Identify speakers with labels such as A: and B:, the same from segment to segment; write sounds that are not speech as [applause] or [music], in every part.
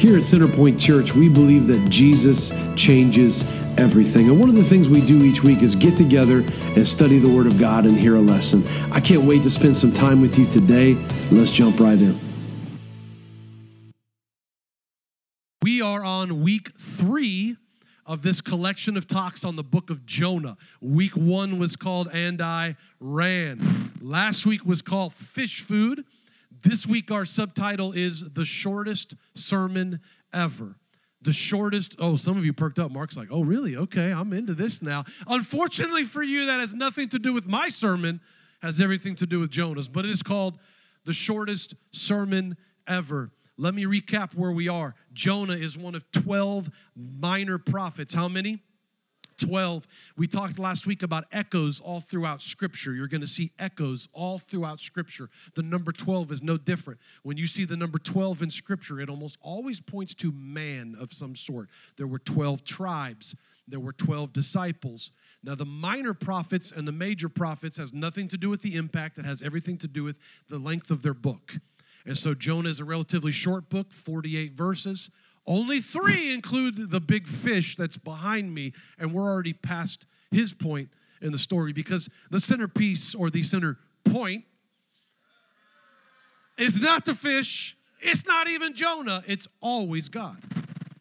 A: Here at Centerpoint Church, we believe that Jesus changes everything. And one of the things we do each week is get together and study the Word of God and hear a lesson. I can't wait to spend some time with you today. Let's jump right in.
B: We are on week three of this collection of talks on the book of Jonah. Week one was called And I Ran. Last week was called Fish Food. This week, our subtitle is The Shortest Sermon Ever. The shortest, oh, some of you perked up. Mark's like, oh, really? Okay, I'm into this now. Unfortunately for you, that has nothing to do with my sermon, has everything to do with Jonah's, but it is called The Shortest Sermon Ever. Let me recap where we are. Jonah is one of 12 minor prophets. How many? 12. We talked last week about echoes all throughout Scripture. You're going to see echoes all throughout Scripture. The number 12 is no different. When you see the number 12 in Scripture, it almost always points to man of some sort. There were 12 tribes, there were 12 disciples. Now, the minor prophets and the major prophets has nothing to do with the impact, it has everything to do with the length of their book. And so Jonah is a relatively short book, 48 verses. Only three include the big fish that's behind me, and we're already past his point in the story because the centerpiece or the center point is not the fish, it's not even Jonah, it's always God.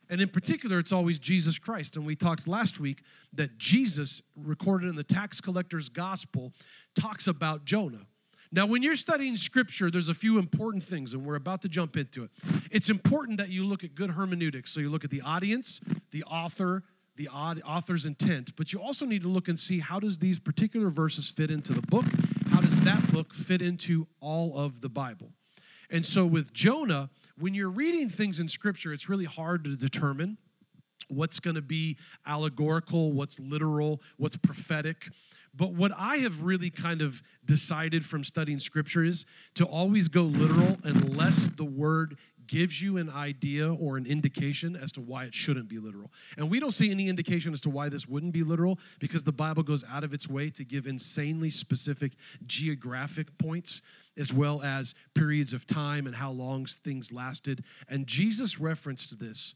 B: And in particular, it's always Jesus Christ. And we talked last week that Jesus, recorded in the tax collector's gospel, talks about Jonah. Now, when you're studying scripture, there's a few important things, and we're about to jump into it. It's important that you look at good hermeneutics. So you look at the audience, the author, the author's intent, but you also need to look and see how does these particular verses fit into the book? How does that book fit into all of the Bible? And so with Jonah, when you're reading things in scripture, it's really hard to determine what's going to be allegorical, what's literal, what's prophetic. But what I have really kind of decided from studying scripture is to always go literal unless the word gives you an idea or an indication as to why it shouldn't be literal. And we don't see any indication as to why this wouldn't be literal because the Bible goes out of its way to give insanely specific geographic points as well as periods of time and how long things lasted. And Jesus referenced this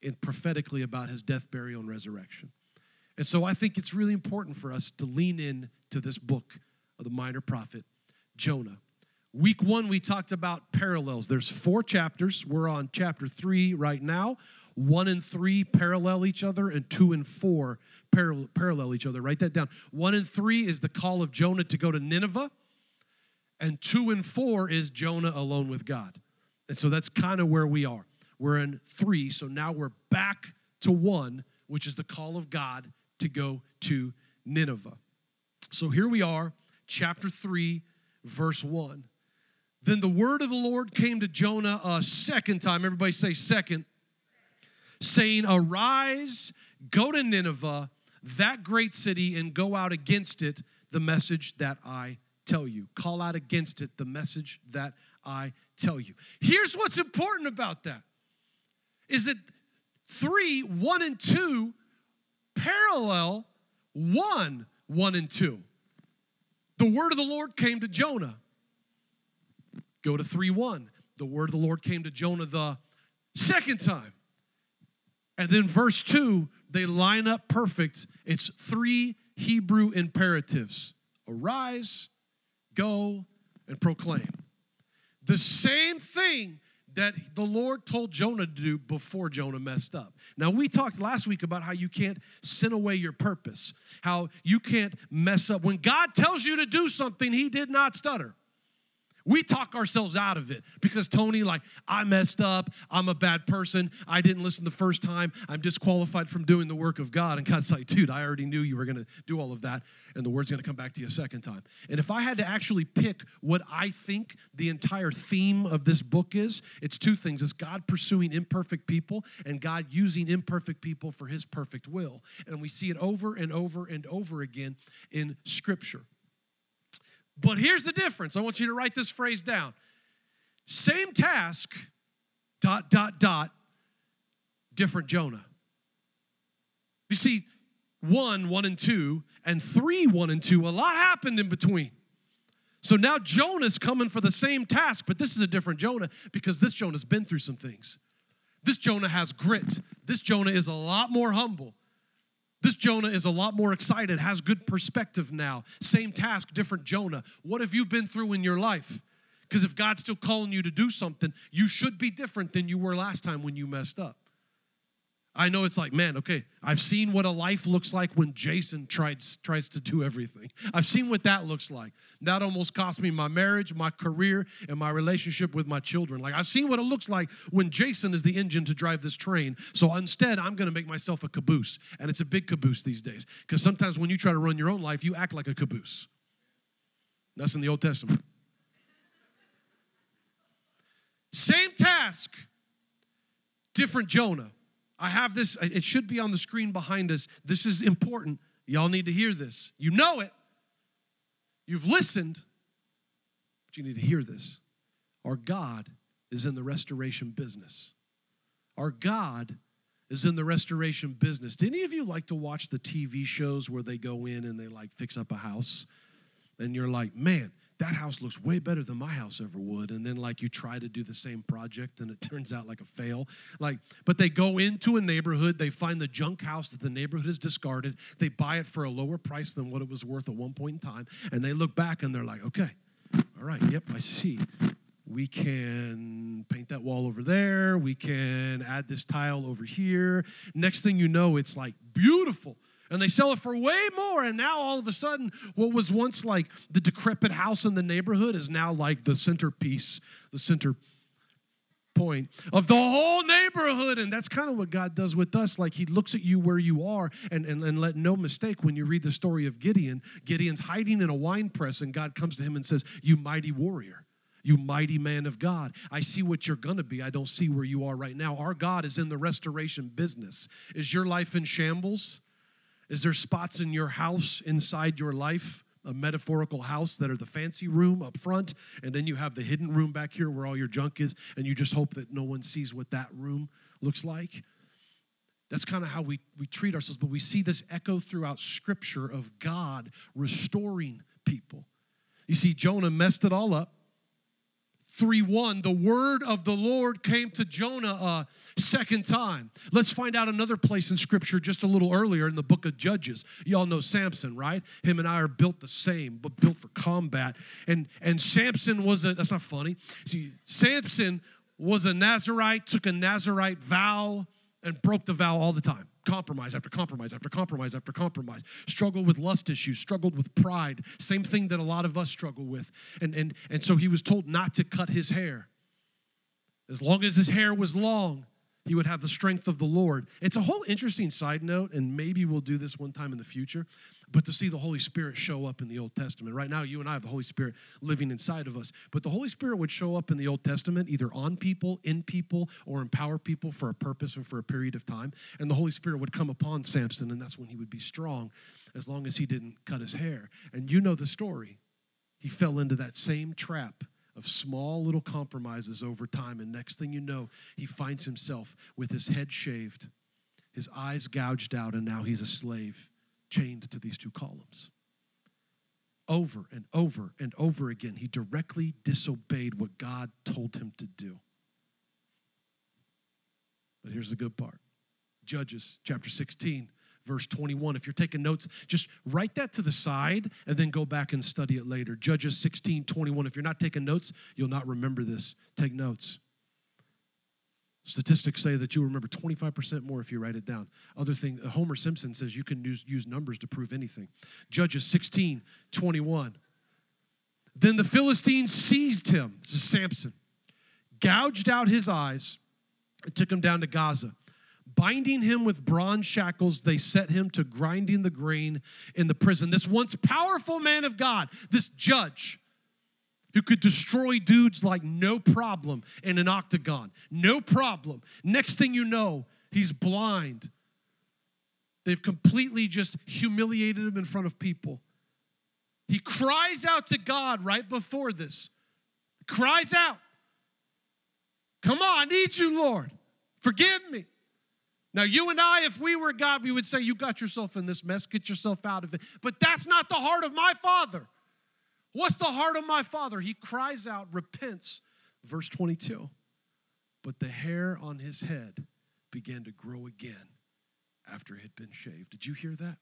B: in prophetically about his death, burial, and resurrection. And so I think it's really important for us to lean in to this book of the minor prophet, Jonah. Week one, we talked about parallels. There's four chapters. We're on chapter three right now. One and three parallel each other, and two and four parallel, parallel each other. Write that down. One and three is the call of Jonah to go to Nineveh, and two and four is Jonah alone with God. And so that's kind of where we are. We're in three, so now we're back to one, which is the call of God to go to Nineveh. So here we are, chapter 3, verse 1. Then the word of the Lord came to Jonah a second time. Everybody say, second. Saying, Arise, go to Nineveh, that great city, and go out against it, the message that I tell you. Call out against it, the message that I tell you. Here's what's important about that is that 3, 1, and 2 parallel 1, 1 and 2. The word of the Lord came to Jonah. Go to 3 1. The word of the Lord came to Jonah the second time. And then verse 2, they line up perfect. It's three Hebrew imperatives arise, go, and proclaim. The same thing that the Lord told Jonah to do before Jonah messed up. Now, we talked last week about how you can't sin away your purpose, how you can't mess up. When God tells you to do something, He did not stutter. We talk ourselves out of it because Tony, like, I messed up. I'm a bad person. I didn't listen the first time. I'm disqualified from doing the work of God. And God's like, dude, I already knew you were going to do all of that, and the word's going to come back to you a second time. And if I had to actually pick what I think the entire theme of this book is, it's two things it's God pursuing imperfect people and God using imperfect people for his perfect will. And we see it over and over and over again in Scripture. But here's the difference. I want you to write this phrase down. Same task, dot, dot, dot, different Jonah. You see, one, one and two, and three, one and two, a lot happened in between. So now Jonah's coming for the same task, but this is a different Jonah because this Jonah's been through some things. This Jonah has grit. This Jonah is a lot more humble. This Jonah is a lot more excited, has good perspective now. Same task, different Jonah. What have you been through in your life? Because if God's still calling you to do something, you should be different than you were last time when you messed up. I know it's like, man, okay, I've seen what a life looks like when Jason tries, tries to do everything. I've seen what that looks like. That almost cost me my marriage, my career, and my relationship with my children. Like, I've seen what it looks like when Jason is the engine to drive this train. So instead, I'm going to make myself a caboose. And it's a big caboose these days. Because sometimes when you try to run your own life, you act like a caboose. That's in the Old Testament. Same task, different Jonah. I have this, it should be on the screen behind us. This is important. Y'all need to hear this. You know it, you've listened, but you need to hear this. Our God is in the restoration business. Our God is in the restoration business. Do any of you like to watch the TV shows where they go in and they like fix up a house? And you're like, man, that house looks way better than my house ever would. And then like you try to do the same project and it [laughs] turns out like a fail. Like but they go into a neighborhood they find the junk house that the neighborhood has discarded they buy it for a lower price than what it was worth at one point in time and they look back and they're like okay all right yep i see. We can paint that wall over there. We can add this tile over here. Next thing you know it's like beautiful and they sell it for way more. And now all of a sudden, what was once like the decrepit house in the neighborhood is now like the centerpiece, the center point of the whole neighborhood. And that's kind of what God does with us. Like he looks at you where you are, and, and, and let no mistake when you read the story of Gideon, Gideon's hiding in a wine press, and God comes to him and says, You mighty warrior. You mighty man of God. I see what you're going to be. I don't see where you are right now. Our God is in the restoration business. Is your life in shambles? Is there spots in your house, inside your life, a metaphorical house that are the fancy room up front, and then you have the hidden room back here where all your junk is, and you just hope that no one sees what that room looks like? That's kind of how we, we treat ourselves, but we see this echo throughout Scripture of God restoring people. You see, Jonah messed it all up. 3 1, the word of the Lord came to Jonah a second time. Let's find out another place in Scripture just a little earlier in the book of Judges. Y'all know Samson, right? Him and I are built the same, but built for combat. And, and Samson was a, that's not funny. See, Samson was a Nazarite, took a Nazarite vow, and broke the vow all the time compromise after compromise after compromise after compromise. Struggled with lust issues struggled with pride. Same thing that a lot of us struggle with. And and and so he was told not to cut his hair. As long as his hair was long he would have the strength of the Lord. It's a whole interesting side note, and maybe we'll do this one time in the future, but to see the Holy Spirit show up in the Old Testament. Right now, you and I have the Holy Spirit living inside of us, but the Holy Spirit would show up in the Old Testament either on people, in people, or empower people for a purpose and for a period of time. And the Holy Spirit would come upon Samson, and that's when he would be strong, as long as he didn't cut his hair. And you know the story. He fell into that same trap of small little compromises over time. And next thing you know, he finds himself with his head shaved, his eyes gouged out, and now he's a slave chained to these two columns. Over and over and over again, he directly disobeyed what God told him to do. But here's the good part Judges chapter 16 verse 21. If you're taking notes, just write that to the side and then go back and study it later. Judges 16, 21. If you're not taking notes, you'll not remember this. Take notes. Statistics say that you remember 25% more if you write it down. Other thing, Homer Simpson says you can use, use numbers to prove anything. Judges 16, 21. Then the Philistines seized him, this is Samson, gouged out his eyes, and took him down to Gaza. Binding him with bronze shackles, they set him to grinding the grain in the prison. This once powerful man of God, this judge, who could destroy dudes like no problem in an octagon. No problem. Next thing you know, he's blind. They've completely just humiliated him in front of people. He cries out to God right before this. Cries out, Come on, I need you, Lord. Forgive me. Now, you and I, if we were God, we would say, You got yourself in this mess, get yourself out of it. But that's not the heart of my Father. What's the heart of my Father? He cries out, repents, verse 22. but the hair on his head began to grow again after it had been shaved. Did you hear that?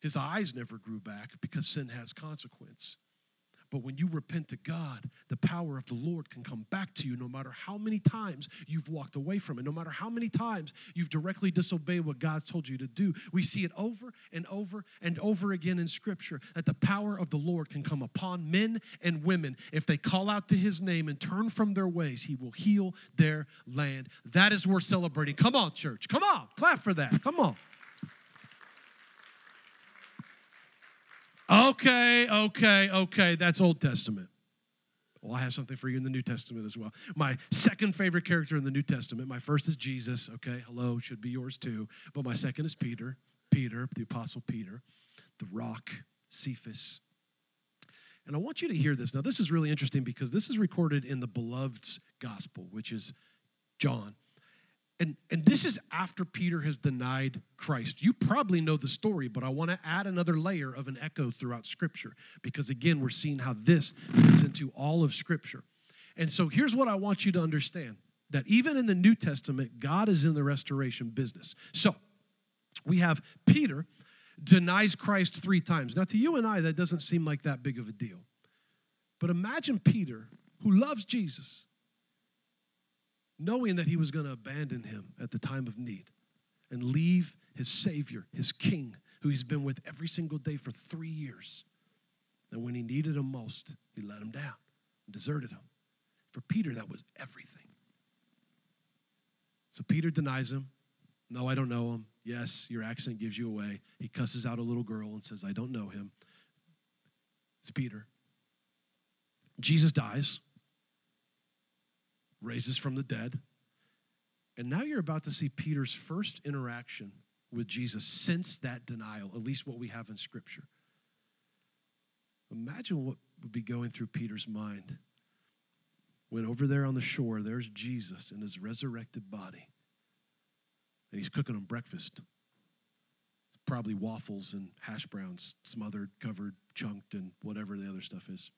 B: His eyes never grew back because sin has consequence. But when you repent to God, the power of the Lord can come back to you no matter how many times you've walked away from it, no matter how many times you've directly disobeyed what God's told you to do. We see it over and over and over again in Scripture that the power of the Lord can come upon men and women. If they call out to His name and turn from their ways, He will heal their land. That is worth celebrating. Come on, church. Come on. Clap for that. Come on. Okay, okay, okay. That's Old Testament. Well, I have something for you in the New Testament as well. My second favorite character in the New Testament, my first is Jesus. Okay, hello, should be yours too. But my second is Peter. Peter, the Apostle Peter, the rock, Cephas. And I want you to hear this. Now, this is really interesting because this is recorded in the beloved's gospel, which is John. And, and this is after Peter has denied Christ. You probably know the story, but I want to add another layer of an echo throughout Scripture because, again, we're seeing how this fits into all of Scripture. And so here's what I want you to understand that even in the New Testament, God is in the restoration business. So we have Peter denies Christ three times. Now, to you and I, that doesn't seem like that big of a deal. But imagine Peter, who loves Jesus, knowing that he was going to abandon him at the time of need and leave his Savior, his King, who he's been with every single day for three years. And when he needed him most, he let him down and deserted him. For Peter, that was everything. So Peter denies him. No, I don't know him. Yes, your accent gives you away. He cusses out a little girl and says, I don't know him. It's Peter. Jesus dies raises from the dead. And now you're about to see Peter's first interaction with Jesus since that denial, at least what we have in Scripture. Imagine what would be going through Peter's mind when over there on the shore, there's Jesus in his resurrected body. And he's cooking them breakfast. It's probably waffles and hash browns, smothered, covered, chunked, and whatever the other stuff is.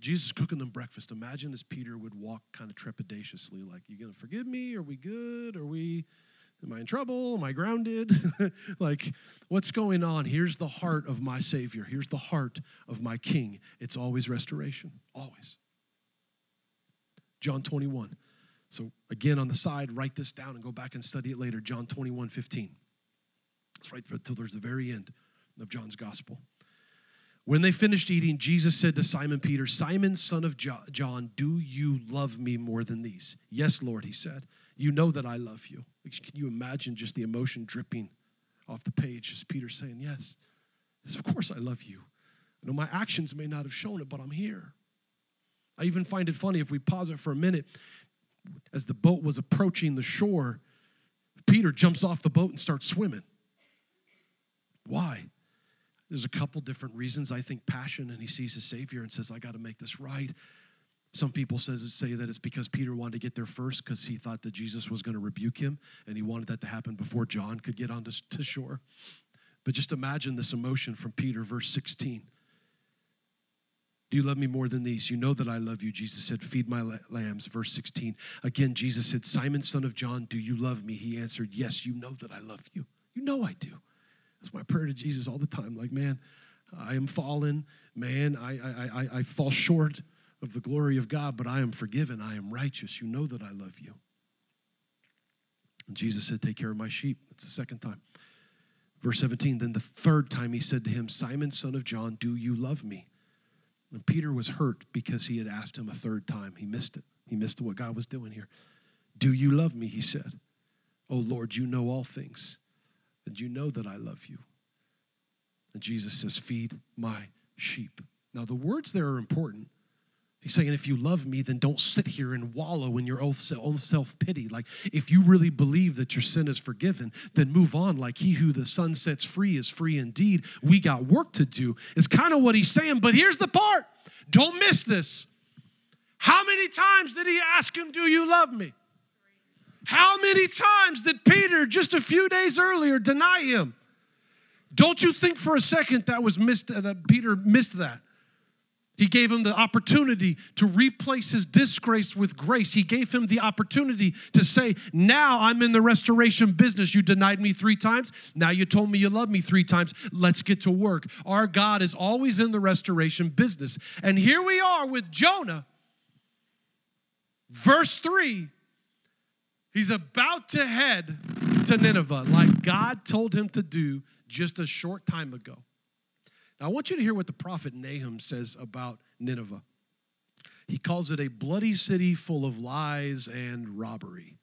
B: Jesus cooking them breakfast. Imagine as Peter would walk kind of trepidatiously, like, You gonna forgive me? Are we good? Are we am I in trouble? Am I grounded? [laughs] like, what's going on? Here's the heart of my Savior. Here's the heart of my King. It's always restoration. Always. John 21. So again, on the side, write this down and go back and study it later. John 21, 15. It's right till there's the very end of John's gospel. When they finished eating, Jesus said to Simon Peter, Simon, son of John, do you love me more than these? Yes, Lord, he said. You know that I love you. Can you imagine just the emotion dripping off the page as Peter saying, Yes, yes of course I love you. I know my actions may not have shown it, but I'm here. I even find it funny if we pause it for a minute. As the boat was approaching the shore, Peter jumps off the boat and starts swimming. Why? There's a couple different reasons. I think passion, and he sees his Savior and says, I got to make this right. Some people says, say that it's because Peter wanted to get there first because he thought that Jesus was going to rebuke him and he wanted that to happen before John could get onto to shore. But just imagine this emotion from Peter, verse 16. Do you love me more than these? You know that I love you. Jesus said, Feed my lambs. Verse 16. Again, Jesus said, Simon, son of John, do you love me? He answered, Yes, you know that I love you. You know I do. That's my prayer to Jesus all the time. Like, man, I am fallen. Man, I, I, I, I fall short of the glory of God, but I am forgiven. I am righteous. You know that I love you. And Jesus said, Take care of my sheep. That's the second time. Verse 17, then the third time he said to him, Simon, son of John, do you love me? And Peter was hurt because he had asked him a third time. He missed it. He missed what God was doing here. Do you love me? He said. Oh Lord, you know all things and you know that I love you. And Jesus says, Feed my sheep. Now, the words there are important. He's saying, if you love me, then don't sit here and wallow in your own self pity. Like, if you really believe that your sin is forgiven, then move on. Like, he who the son sets free is free indeed. We got work to do, is kind of what he's saying. But here's the part don't miss this. How many times did he ask him, Do you love me? How many times did Peter just a few days earlier deny him? Don't you think for a second that was missed uh, that Peter missed that? He gave him the opportunity to replace his disgrace with grace. He gave him the opportunity to say, Now I'm in the restoration business. You denied me three times. Now you told me you love me three times. Let's get to work. Our God is always in the restoration business. And here we are with Jonah, verse 3. He's about to head to Nineveh like God told him to do just a short time ago. Now, I want you to hear what the prophet Nahum says about Nineveh. He calls it a bloody city full of lies and robbery.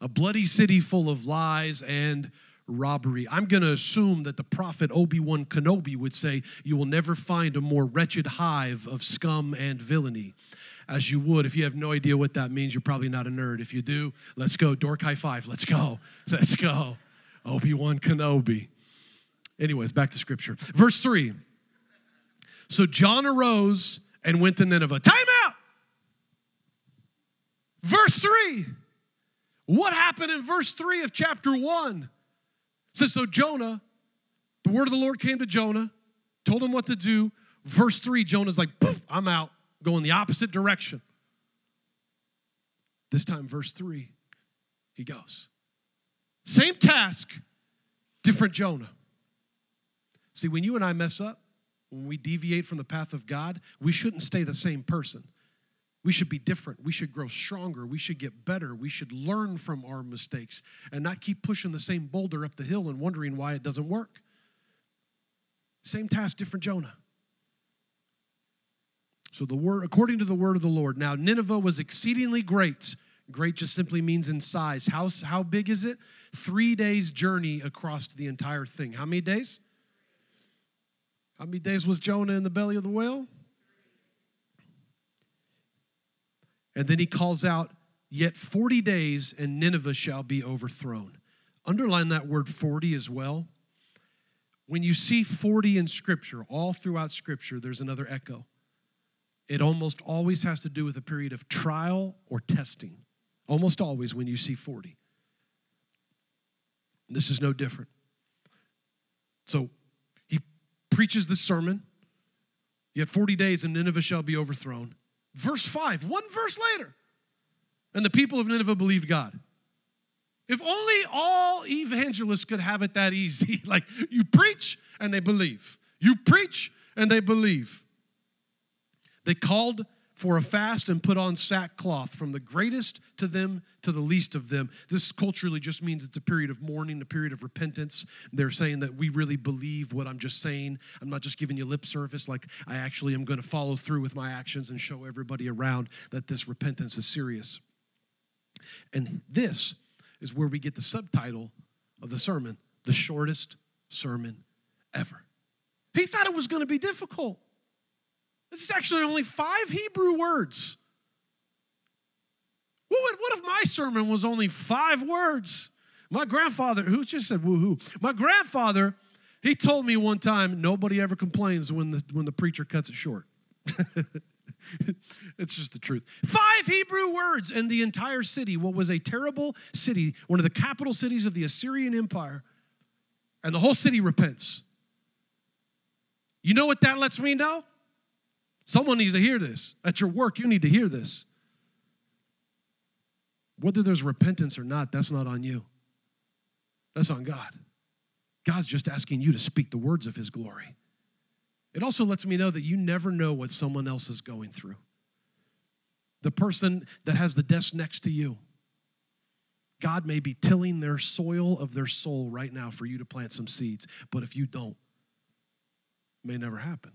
B: A bloody city full of lies and robbery. I'm going to assume that the prophet Obi Wan Kenobi would say, You will never find a more wretched hive of scum and villainy as you would. If you have no idea what that means, you're probably not a nerd. If you do, let's go. Dork high five. Let's go. [laughs] Let's go. Obi Wan Kenobi. Anyways, back to scripture. Verse 3. So John arose and went to Nineveh. Time out. Verse 3. What happened in verse 3 of chapter 1? It says, So Jonah, the word of the Lord came to Jonah, told him what to do. Verse 3, Jonah's like, poof, I'm out, going the opposite direction. This time, verse 3, he goes. Same task, different Jonah. See, when you and I mess up, when we deviate from the path of God, we shouldn't stay the same person. We should be different. We should grow stronger. We should get better. We should learn from our mistakes and not keep pushing the same boulder up the hill and wondering why it doesn't work. Same task, different Jonah. So the word according to the word of the Lord. Now Nineveh was exceedingly great. Great just simply means in size. How, how big is it? Three days' journey across the entire thing. How many days? How many days was Jonah in the belly of the whale? And then he calls out, Yet 40 days and Nineveh shall be overthrown. Underline that word 40 as well. When you see 40 in Scripture, all throughout Scripture, there's another echo. It almost always has to do with a period of trial or testing. Almost always when you see 40. This is no different. So he preaches this sermon. Yet 40 days and Nineveh shall be overthrown. Verse 5, one verse later. And the people of Nineveh believed God. If only all evangelists could have it that easy. [laughs] like you preach and they believe. You preach and they believe. They called for a fast and put on sackcloth from the greatest to them to the least of them. This culturally just means it's a period of mourning, a period of repentance. They're saying that we really believe what I'm just saying. I'm not just giving you lip service, like I actually am going to follow through with my actions and show everybody around that this repentance is serious. And this is where we get the subtitle of the sermon the shortest sermon ever. He thought it was going to be difficult. This is actually only five Hebrew words. What, would, what if my sermon was only five words? My grandfather, who just said woohoo, my grandfather, he told me one time nobody ever complains when the, when the preacher cuts it short. [laughs] it's just the truth. Five Hebrew words, and the entire city, what was a terrible city, one of the capital cities of the Assyrian Empire, and the whole city repents. You know what that lets me know? Someone needs to hear this. At your work, you need to hear this. Whether there's repentance or not, that's not on you. That's on God. God's just asking you to speak the words of His glory. It also lets me know that you never know what someone else is going through. The person that has the desk next to you, God may be tilling their soil of their soul right now for you to plant some seeds. But if you don't, it may never happen.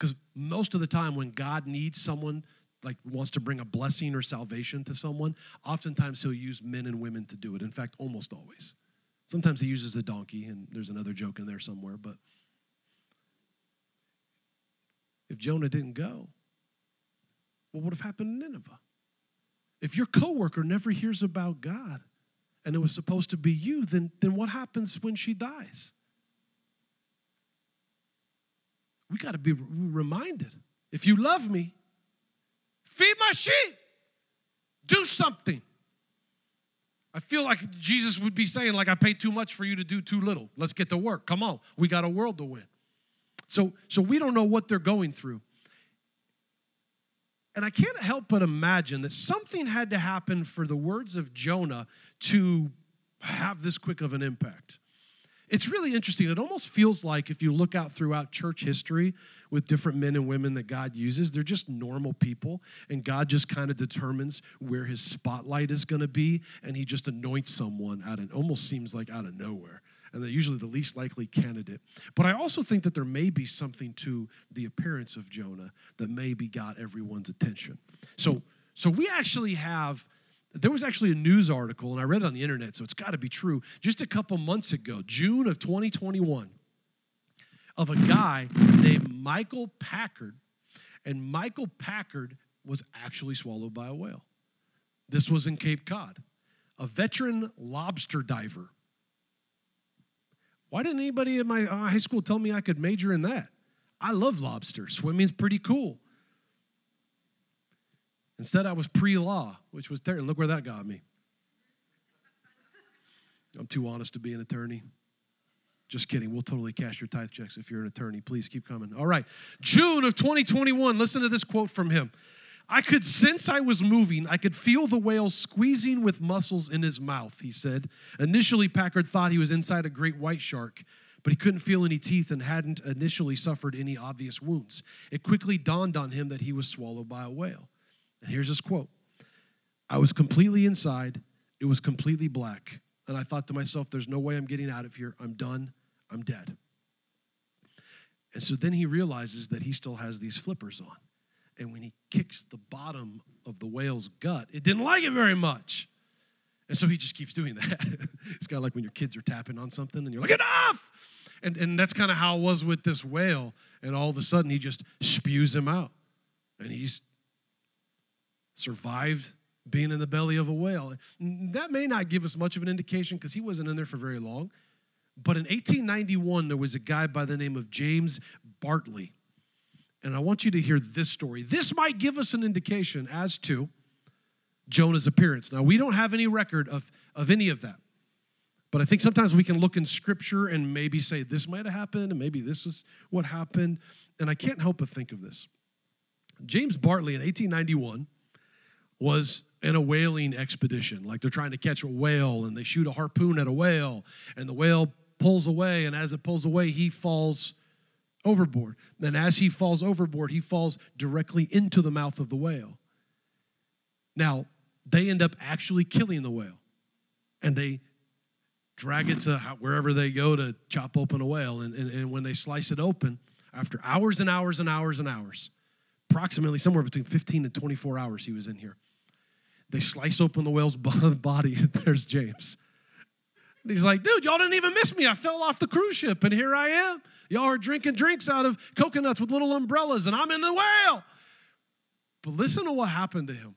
B: Because most of the time, when God needs someone, like wants to bring a blessing or salvation to someone, oftentimes he'll use men and women to do it. In fact, almost always. Sometimes he uses a donkey, and there's another joke in there somewhere. But if Jonah didn't go, what would have happened in Nineveh? If your coworker never hears about God and it was supposed to be you, then, then what happens when she dies? We got to be reminded if you love me, feed my sheep, do something. I feel like Jesus would be saying, like, I paid too much for you to do too little. Let's get to work. Come on. We got a world to win. So, so we don't know what they're going through. And I can't help but imagine that something had to happen for the words of Jonah to have this quick of an impact. It's really interesting. It almost feels like if you look out throughout church history with different men and women that God uses, they're just normal people, and God just kind of determines where his spotlight is going to be, and he just anoints someone out of almost seems like out of nowhere. And they're usually the least likely candidate. But I also think that there may be something to the appearance of Jonah that maybe got everyone's attention. So, so we actually have there was actually a news article, and I read it on the internet, so it's got to be true. Just a couple months ago, June of 2021, of a guy named Michael Packard, and Michael Packard was actually swallowed by a whale. This was in Cape Cod, a veteran lobster diver. Why didn't anybody in my uh, high school tell me I could major in that? I love lobster. Swimming's pretty cool. Instead, I was pre law, which was terrible. Look where that got me. I'm too honest to be an attorney. Just kidding. We'll totally cash your tithe checks if you're an attorney. Please keep coming. All right. June of 2021. Listen to this quote from him. I could sense I was moving. I could feel the whale squeezing with muscles in his mouth, he said. Initially, Packard thought he was inside a great white shark, but he couldn't feel any teeth and hadn't initially suffered any obvious wounds. It quickly dawned on him that he was swallowed by a whale. And here's his quote I was completely inside, it was completely black. And I thought to myself, there's no way I'm getting out of here. I'm done. I'm dead. And so then he realizes that he still has these flippers on. And when he kicks the bottom of the whale's gut, it didn't like it very much. And so he just keeps doing that. [laughs] it's kind of like when your kids are tapping on something and you're like, enough! And, and that's kind of how it was with this whale. And all of a sudden, he just spews him out. And he's survived being in the belly of a whale. That may not give us much of an indication because he wasn't in there for very long. But in 1891, there was a guy by the name of James Bartley. And I want you to hear this story. This might give us an indication as to Jonah's appearance. Now, we don't have any record of, of any of that. But I think sometimes we can look in scripture and maybe say this might have happened and maybe this was what happened. And I can't help but think of this. James Bartley in 1891 was in a whaling expedition. Like they're trying to catch a whale and they shoot a harpoon at a whale and the whale pulls away. And as it pulls away, he falls overboard. Then, as he falls overboard, he falls directly into the mouth of the whale. Now, they end up actually killing the whale and they drag it to wherever they go to chop open a whale. And, and, and when they slice it open, after hours and hours and hours and hours, approximately somewhere between 15 and 24 hours, he was in here they slice open the whale's [laughs] body, there's James. And he's like, dude, y'all didn't even miss me. I fell off the cruise ship, and here I am. Y'all are drinking drinks out of coconuts with little umbrellas, and I'm in the whale. But listen to what happened to him.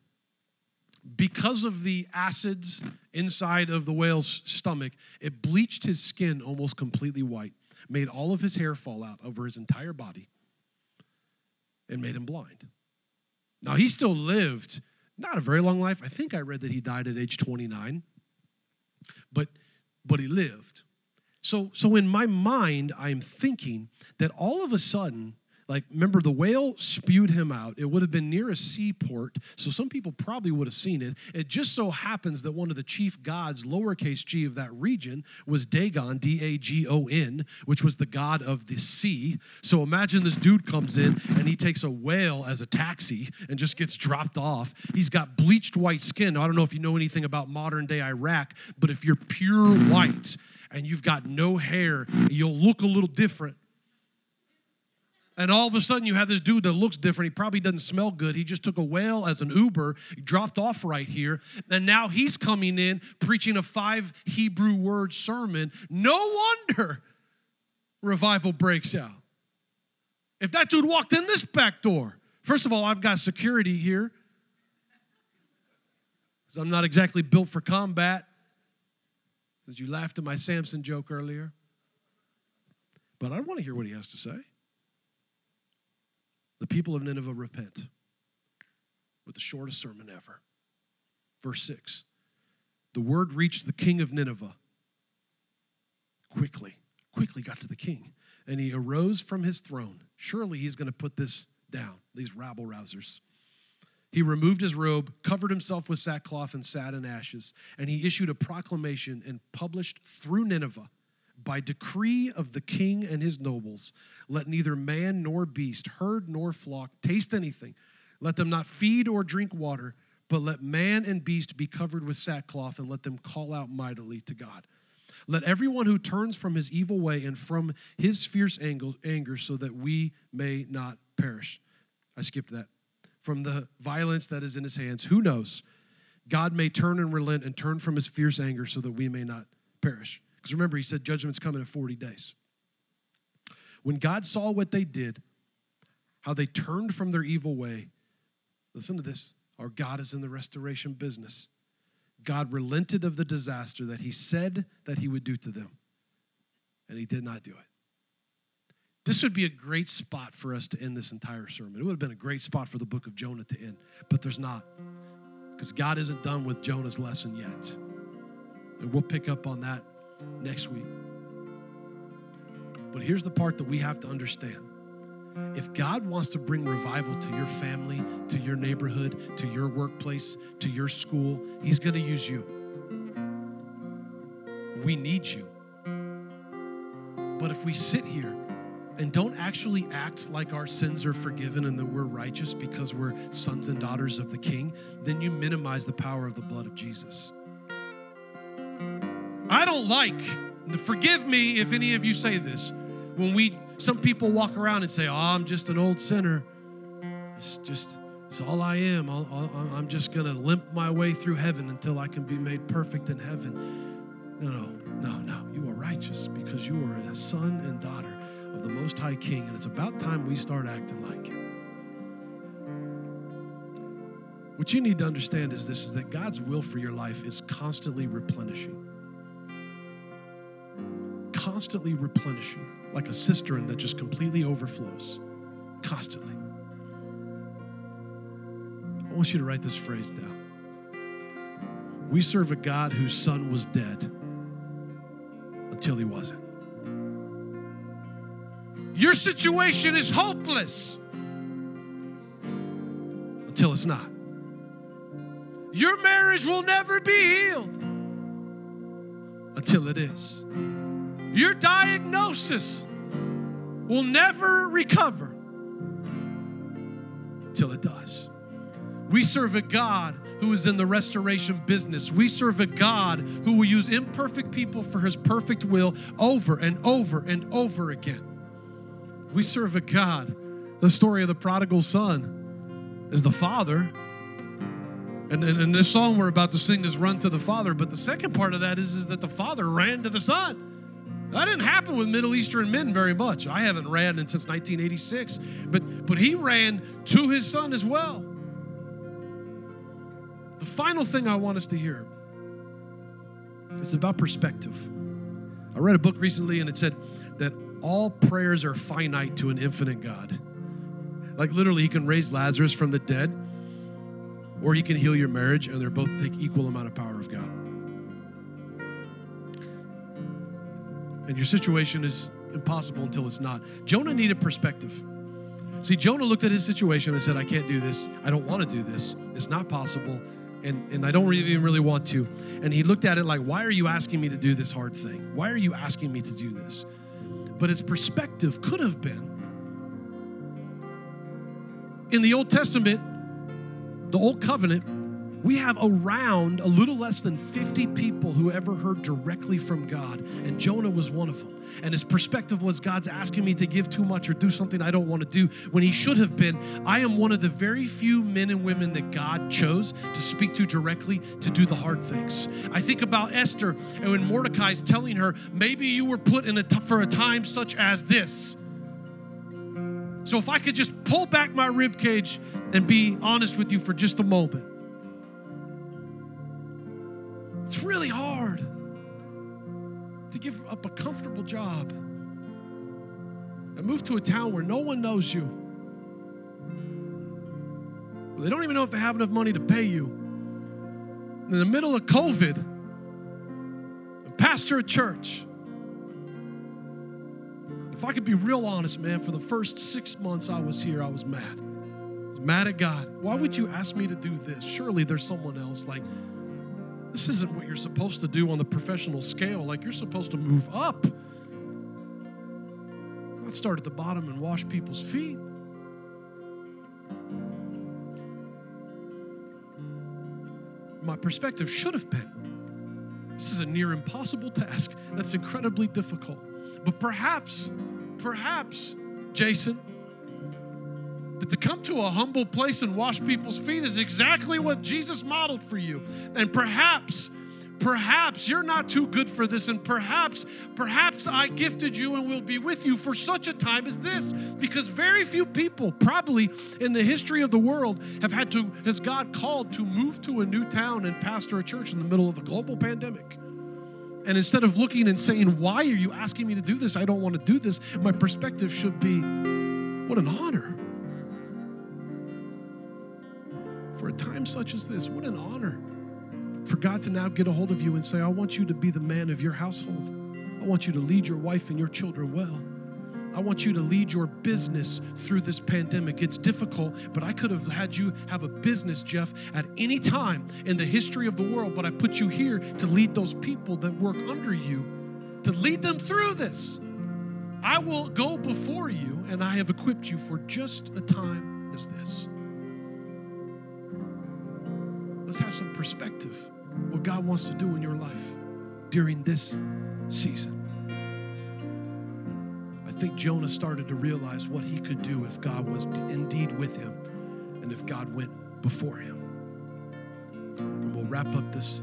B: Because of the acids inside of the whale's stomach, it bleached his skin almost completely white, made all of his hair fall out over his entire body, and made him blind. Now, he still lived not a very long life. I think I read that he died at age 29, but but he lived. So so in my mind, I'm thinking that all of a sudden like, remember, the whale spewed him out. It would have been near a seaport, so some people probably would have seen it. It just so happens that one of the chief gods, lowercase g, of that region was Dagon, D A G O N, which was the god of the sea. So imagine this dude comes in and he takes a whale as a taxi and just gets dropped off. He's got bleached white skin. I don't know if you know anything about modern day Iraq, but if you're pure white, and you've got no hair, you'll look a little different and all of a sudden, you have this dude that looks different. He probably doesn't smell good. He just took a whale as an Uber, dropped off right here. And now he's coming in preaching a five Hebrew word sermon. No wonder revival breaks out. If that dude walked in this back door, first of all, I've got security here because I'm not exactly built for combat. Since you laughed at my Samson joke earlier. But I want to hear what he has to say. The people of Nineveh repent with the shortest sermon ever. Verse 6 The word reached the king of Nineveh quickly, quickly got to the king. And he arose from his throne. Surely he's going to put this down, these rabble rousers. He removed his robe, covered himself with sackcloth, and sat in ashes. And he issued a proclamation and published through Nineveh by decree of the king and his nobles let neither man nor beast, herd nor flock taste anything. Let them not feed or drink water, but let man and beast be covered with sackcloth and let them call out mightily to God. Let everyone who turns from his evil way and from his fierce anger so that we may not perish. I skipped that from the violence that is in his hands. Who knows? God may turn and relent and turn from his fierce anger so that we may not perish. Because remember, he said judgment's coming in 40 days. When God saw what they did, how they turned from their evil way, listen to this our God is in the restoration business. God relented of the disaster that he said that he would do to them, and he did not do it. This would be a great spot for us to end this entire sermon. It would have been a great spot for the book of Jonah to end, but there's not. Because God isn't done with Jonah's lesson yet. And we'll pick up on that next week. But here's the part that we have to understand. If God wants to bring revival to your family, to your neighborhood, to your workplace, to your school, He's going to use you. We need you. But if we sit here and don't actually act like our sins are forgiven and that we're righteous because we're sons and daughters of the King, then you minimize the power of the blood of Jesus. I don't like, forgive me if any of you say this, when we, some people walk around and say, oh, I'm just an old sinner. It's just, it's all I am. i am just going to limp my way through heaven until I can be made perfect in heaven. No, no, no, no. You are righteous because you are a son and daughter of the Most High King, and it's about time we start acting like it. What you need to understand is this is that God's will for your life is constantly replenishing. Constantly replenishing, like a cistern that just completely overflows. Constantly. I want you to write this phrase down. We serve a God whose son was dead until he wasn't. Your situation is hopeless until it's not. Your marriage will never be healed until it is. Your diagnosis will never recover till it does. We serve a God who is in the restoration business. We serve a God who will use imperfect people for his perfect will over and over and over again. We serve a God. The story of the prodigal son is the father. And, and, and this song we're about to sing is Run to the Father. But the second part of that is, is that the father ran to the son. That didn't happen with Middle Eastern men very much. I haven't ran since 1986, but, but he ran to his son as well. The final thing I want us to hear is about perspective. I read a book recently and it said that all prayers are finite to an infinite God. Like literally, he can raise Lazarus from the dead, or he can heal your marriage, and they're both take equal amount of power of God. And your situation is impossible until it's not. Jonah needed perspective. See, Jonah looked at his situation and said, I can't do this. I don't want to do this. It's not possible. And, and I don't even really want to. And he looked at it like, Why are you asking me to do this hard thing? Why are you asking me to do this? but his perspective could have been. In the Old Testament, the Old Covenant, we have around a little less than 50 people who ever heard directly from God, and Jonah was one of them. And his perspective was God's asking me to give too much or do something I don't want to do, when he should have been, I am one of the very few men and women that God chose to speak to directly to do the hard things. I think about Esther and when Mordecai's telling her, maybe you were put in a t- for a time such as this. So if I could just pull back my rib cage and be honest with you for just a moment. It's really hard to give up a comfortable job and move to a town where no one knows you. They don't even know if they have enough money to pay you. In the middle of COVID, and pastor a church. If I could be real honest, man, for the first six months I was here, I was mad. He's mad at God. Why would you ask me to do this? Surely there's someone else. Like, this isn't what you're supposed to do on the professional scale. Like, you're supposed to move up. Not start at the bottom and wash people's feet. My perspective should have been this is a near impossible task. That's incredibly difficult. But perhaps, perhaps, Jason, that to come to a humble place and wash people's feet is exactly what Jesus modeled for you. And perhaps, perhaps you're not too good for this, and perhaps, perhaps I gifted you and will be with you for such a time as this. Because very few people, probably in the history of the world, have had to, has God called to move to a new town and pastor a church in the middle of a global pandemic. And instead of looking and saying, Why are you asking me to do this? I don't want to do this, my perspective should be, What an honor. For a time such as this, what an honor for God to now get a hold of you and say, I want you to be the man of your household. I want you to lead your wife and your children well. I want you to lead your business through this pandemic. It's difficult, but I could have had you have a business, Jeff, at any time in the history of the world, but I put you here to lead those people that work under you, to lead them through this. I will go before you, and I have equipped you for just a time as this. Let's have some perspective what God wants to do in your life during this season. I think Jonah started to realize what he could do if God was indeed with him and if God went before him. And we'll wrap up this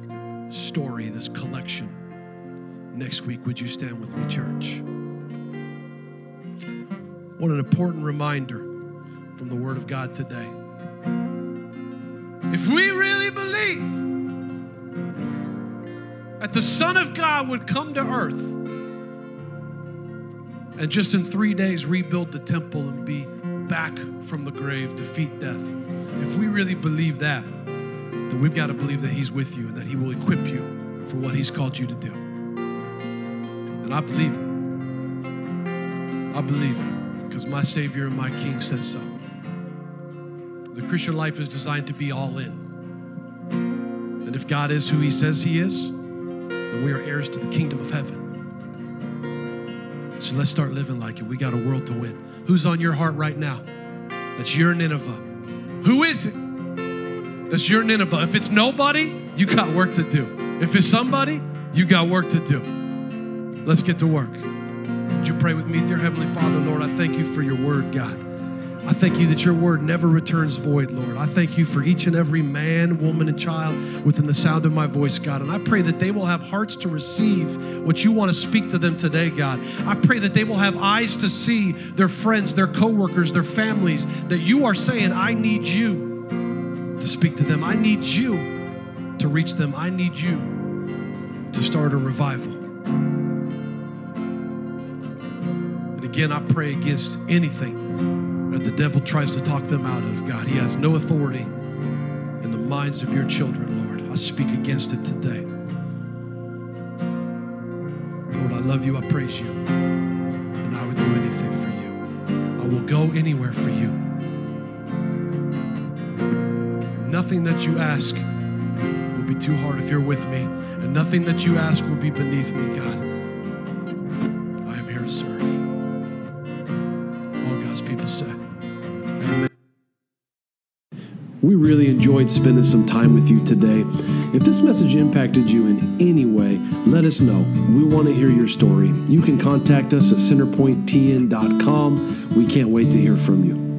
B: story, this collection next week. Would you stand with me, church? What an important reminder from the Word of God today. If we really believe that the Son of God would come to earth and just in three days rebuild the temple and be back from the grave, defeat death, if we really believe that, then we've got to believe that He's with you and that He will equip you for what He's called you to do. And I believe it. I believe it because my Savior and my King said so. The Christian life is designed to be all in. And if God is who He says He is, then we are heirs to the kingdom of heaven. So let's start living like it. We got a world to win. Who's on your heart right now? That's your Nineveh. Who is it? That's your Nineveh. If it's nobody, you got work to do. If it's somebody, you got work to do. Let's get to work. Would you pray with me, dear Heavenly Father, Lord? I thank you for your word, God. I thank you that your word never returns void, Lord. I thank you for each and every man, woman, and child within the sound of my voice, God. And I pray that they will have hearts to receive what you want to speak to them today, God. I pray that they will have eyes to see their friends, their coworkers, their families, that you are saying, I need you to speak to them. I need you to reach them. I need you to start a revival. And again, I pray against anything that the devil tries to talk them out of, God. He has no authority in the minds of your children, Lord. I speak against it today. Lord, I love you. I praise you. And I would do anything for you. I will go anywhere for you. Nothing that you ask will be too hard if you're with me, and nothing that you ask will be beneath me, God.
A: Really enjoyed spending some time with you today. If this message impacted you in any way, let us know. We want to hear your story. You can contact us at centerpointtn.com. We can't wait to hear from you.